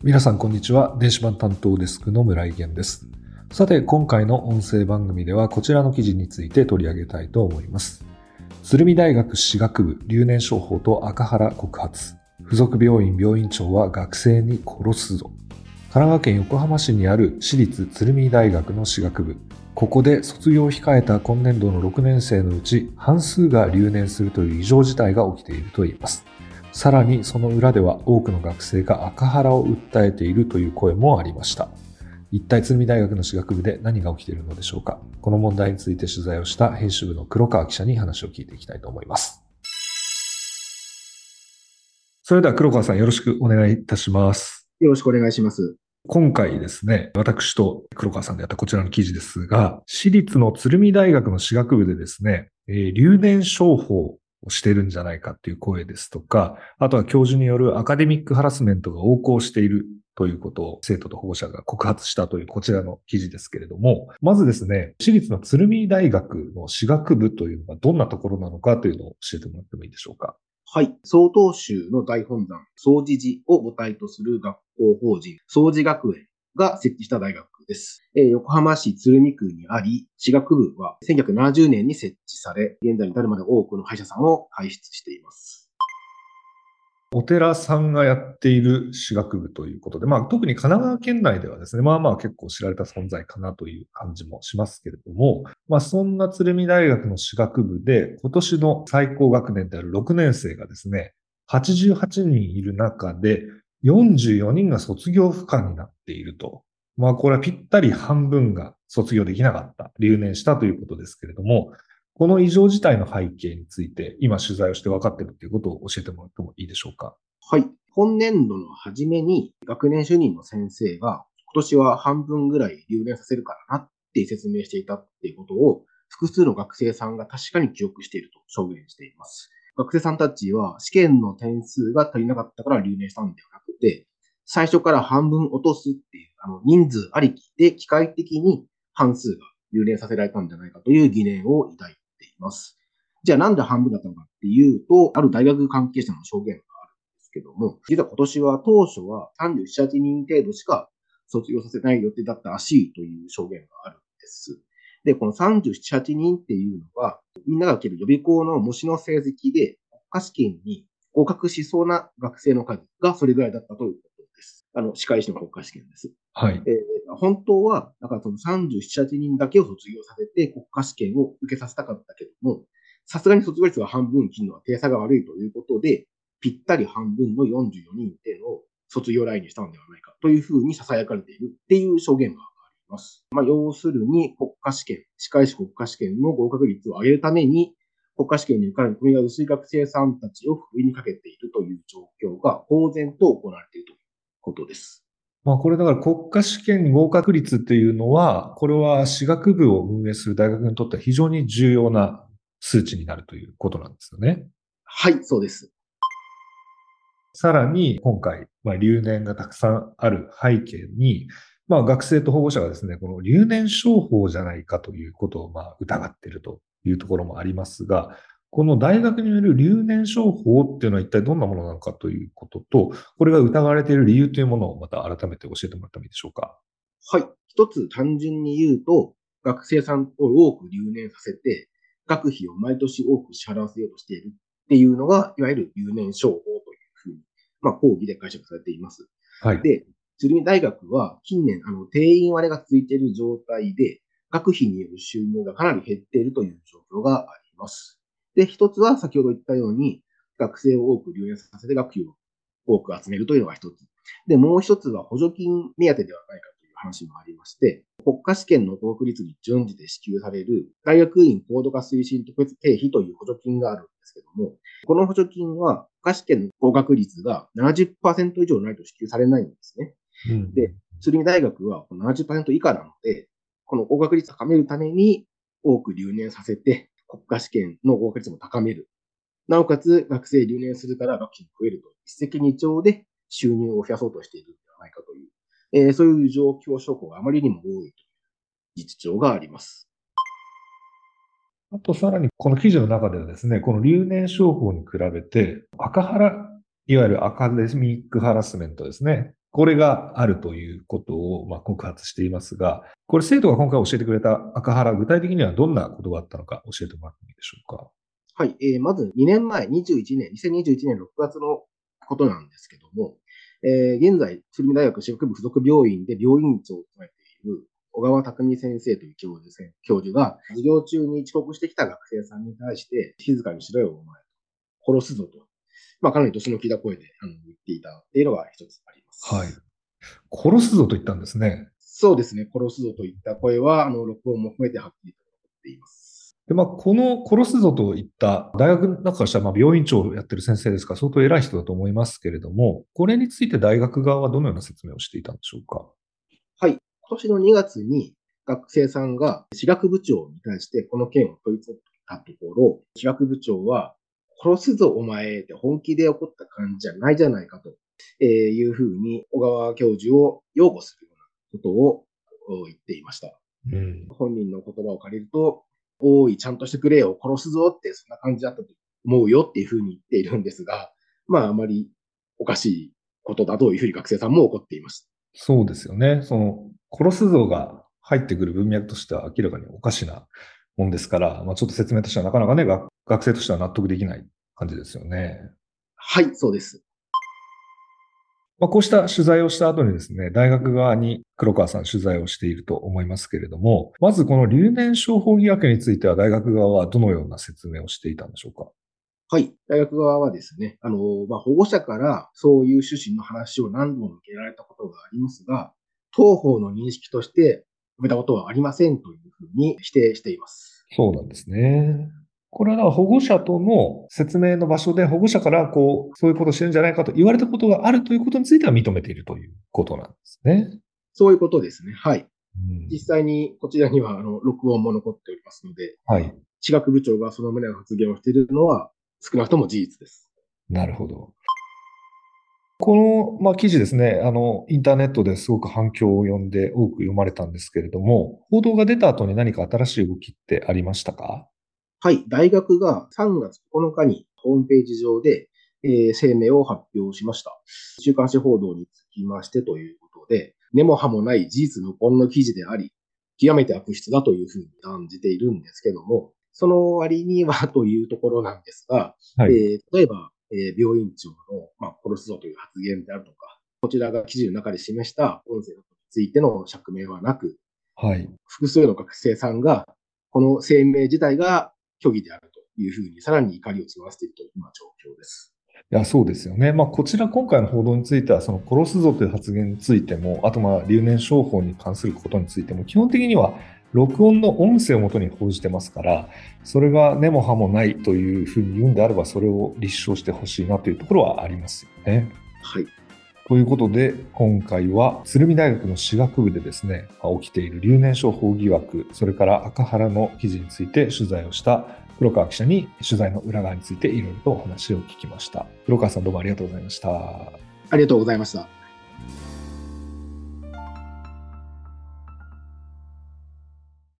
皆さんこんにちは。電子版担当デスクの村井源です。さて、今回の音声番組ではこちらの記事について取り上げたいと思います。鶴見大学歯学部留年商法と赤原告発。附属病院病院長は学生に殺すぞ。神奈川県横浜市にある私立鶴見大学の歯学部。ここで卒業を控えた今年度の6年生のうち半数が留年するという異常事態が起きているといいます。さらにその裏では多くの学生が赤原を訴えているという声もありました。一体鶴見大学の歯学部で何が起きているのでしょうかこの問題について取材をした編集部の黒川記者に話を聞いていきたいと思います。それでは黒川さんよろしくお願いいたします。よろしくお願いします。今回ですね、私と黒川さんでやったこちらの記事ですが、私立の鶴見大学の歯学部でですね、えー、留年商法をしてるんじゃないかっていう声ですとか、あとは教授によるアカデミックハラスメントが横行しているということを生徒と保護者が告発したというこちらの記事ですけれども、まずですね、私立の鶴見大学の歯学部というのはどんなところなのかというのを教えてもらってもいいでしょうか。はい。曹洞宗の大本山、総持寺を母体とする学校法人、総持学園が設置した大学です。え、横浜市鶴見区にあり、私学部は1970年に設置され、現在に至るまで多くの歯医者さんを輩出しています。お寺さんがやっている私学部ということで、まあ特に神奈川県内ではですね、まあまあ結構知られた存在かなという感じもしますけれども、まあそんな鶴見大学の私学部で今年の最高学年である6年生がですね、88人いる中で44人が卒業不可になっていると。まあこれはぴったり半分が卒業できなかった、留年したということですけれども、この異常事態の背景について、今取材をして分かっているということを教えてもらってもいいでしょうか？はい。今年度の初めに学年主任の先生が、今年は半分ぐらい留年させるからなって説明していたっていうことを、複数の学生さんが確かに記憶していると証言しています。学生さんたちは試験の点数が足りなかったから留年したんではくて、最初から半分落とすっていう、あの、人数ありきで機械的に半数が留年させられたんじゃないかという疑念を抱いています。じゃあなんで半分だったのかっていうと、ある大学関係者の証言があるんですけども、実は今年は当初は37、8人程度しか卒業させない予定だったらしいという証言があるんです。で、この37、8人っていうのは、みんなが受ける予備校の模試の成績で国家試験に合格しそうな学生の数がそれぐらいだったということです。あの、歯科医師の国家試験です。はい。えー、本当は、だからその37、8人だけを卒業させて国家試験を受けさせたかったけども、さすがに卒業率が半分切るのは定差が悪いということで、ぴったり半分の44人っていうのを卒業ラインにしたのではないかというふうに囁かれているっていう証言があります。まあ、要するに国家試験、歯科医師国家試験の合格率を上げるために、国家試験に受かる見込みが薄い学生さんたちを不意にかけているという状況が公然と行われているということです。まあこれだから国家試験合格率っていうのは、これは私学部を運営する大学にとっては非常に重要な数値になるということなんですよね。はい、そうです。さらに今回、まあ、留年がたくさんある背景に、まあ、学生と保護者がですね、この留年商法じゃないかということをまあ疑っているというところもありますが、この大学による留年商法っていうのは一体どんなものなのかということと、これが疑われている理由というものをまた改めて教えてもらってもいいでしょうか？はい。一つ単純に言うと、学生さんを多く留年させて、学費を毎年多く支払わせようとしているっていうのが、いわゆる留年商法というふうに、まあ、講義で解釈されています。はい。で、鶴見大学は近年、あの、定員割れが続いている状態で、学費による収入がかなり減っているという状況があります。で、一つは先ほど言ったように、学生を多く留年させて学費を多く集めるというのが一つ。で、もう一つは補助金目当てではないかという話もありまして、国家試験の合格率に準じて支給される大学院高度化推進特別経費という補助金があるんですけども、この補助金は国家試験の合格率が70%以上ないと支給されないんですね。うん、で、鶴見大学は70%以下なので、この合格率を高めるために多く留年させて、国家試験の合格率も高める。なおかつ、学生留年するから学費も増えると、一石二鳥で収入を増やそうとしているのではないかという、えー、そういう状況証拠があまりにも多いという実情があります。あとさらにこの記事の中ではですね、この留年商法に比べて、赤原、いわゆるアカデミックハラスメントですね。これがあるということをまあ告発していますが、これ生徒が今回教えてくれた赤原、具体的にはどんなことがあったのか教えてもらっていいでしょうか？はい。えー、まず2年前、21年、2021年6月のことなんですけども、えー、現在、鶴見大学私学部附属病院で病院長を務めている小川匠先生という教授教授が、授業中に遅刻してきた学生さんに対して、静かにしろよ、お前。殺すぞと。まあ、かなり年の聞いた声であの言っていたっていうのが一つあります。はい。殺すぞと言ったんですね。そうですね。殺すぞといった声は、あの、録音も含めてはっきりと残っています。で、まあ、この殺すぞといった大学の中からしたら、まあ、病院長をやってる先生ですから、相当偉い人だと思いますけれども、これについて大学側はどのような説明をしていたんでしょうか？はい。今年の2月に学生さんが私学部長に対してこの件を問い詰めたところ、私学部長は、殺すぞお前って本気で怒った感じじゃないじゃないかというふうに小川教授を擁護するようなことを言っていました。うん、本人の言葉を借りると、おい、ちゃんとしてくれよ、殺すぞってそんな感じだったと思うよっていうふうに言っているんですが、まああまりおかしいことだというふうに学生さんも怒っていました。そうですよね。その、殺すぞが入ってくる文脈としては明らかにおかしなもんですから、まあ、ちょっと説明としてはなかなかね、学生としては納得できない感じですよね。はい、そうです。まあ、こうした取材をした後にですね、大学側に黒川さん取材をしていると思いますけれども、まずこの留年商法疑惑については大学側はどのような説明をしていたんでしょうか？はい。大学側はですね、あの、まあ、保護者からそういう趣旨の話を何度も受けられたことがありますが、当方の認識として止めたことはありませんというふうに否定しています。そうなんですね。これは保護者との説明の場所で保護者からこう、そういうことをしてるんじゃないかと言われたことがあるということについては認めているということなんですね。そういうことですね。はい。うん、実際にこちらにはあの録音も残っておりますので、はい。地学部長がその旨の発言をしているのは少なくとも事実です。なるほど。この、まあ、記事ですね、あの、インターネットですごく反響を呼んで多く読まれたんですけれども、報道が出た後に何か新しい動きってありましたか？はい、大学が3月9日にホームページ上で、えー、声明を発表しました。週刊誌報道につきましてということで、根も葉もない事実無根の記事であり、極めて悪質だというふうに感じているんですけども、その割にはというところなんですが、はい、えー、例えば、えー、病院長の、まあ、殺すぞという発言であるとか、こちらが記事の中で示した音声についての釈明はなく、はい、複数の学生さんが、この声明自体が虚偽であるというふうに、さらに怒りを募らせているという今状況です。いや、そうですよね。まあ、こちら今回の報道については、その殺すぞという発言についても、あとまあ、留年商法に関することについても、基本的には録音の音声をもとに報じてますから、それが根も葉もないというふうに言うんであれば、それを立証してほしいなというところはありますよね。はい。ということで、今回は鶴見大学の私学部でですね、起きている留年商法疑惑、それから赤原の記事について取材をした黒川記者に取材の裏側についていろいろとお話を聞きました。黒川さんどうもありがとうございました。ありがとうございました。